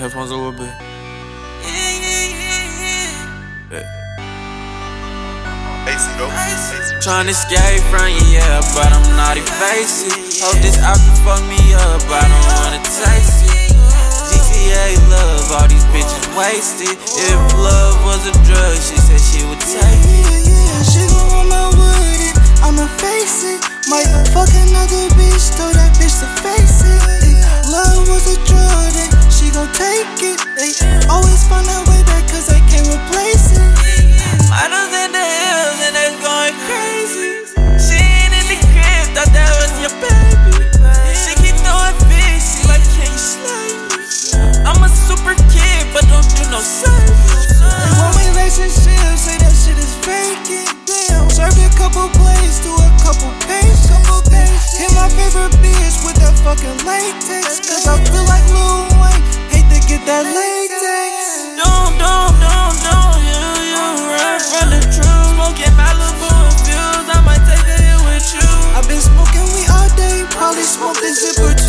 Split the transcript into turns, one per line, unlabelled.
headphones a little bit. Trying to escape from you, yeah, but I'm not evasive. Hope this out can fuck me up, I don't wanna taste it. GTA love, all these bitches wasted. If love was a drug, she said she would take it.
Yeah, yeah, she gon' roll my wood and I'ma face it. Might fuck another bitch, throw that take it. They always find that way back cause they can't replace it.
Models in the hills and they going crazy. She ain't in the crib, thought that was your baby. She keep throwing fish, she like, can you slay me? I'm a super kid, but don't do no service.
They want relationship, say that shit is vacant. Damn, served a couple plays to a couple patients. Hit my favorite bitch with that fucking latex. Cause I smoke this zipper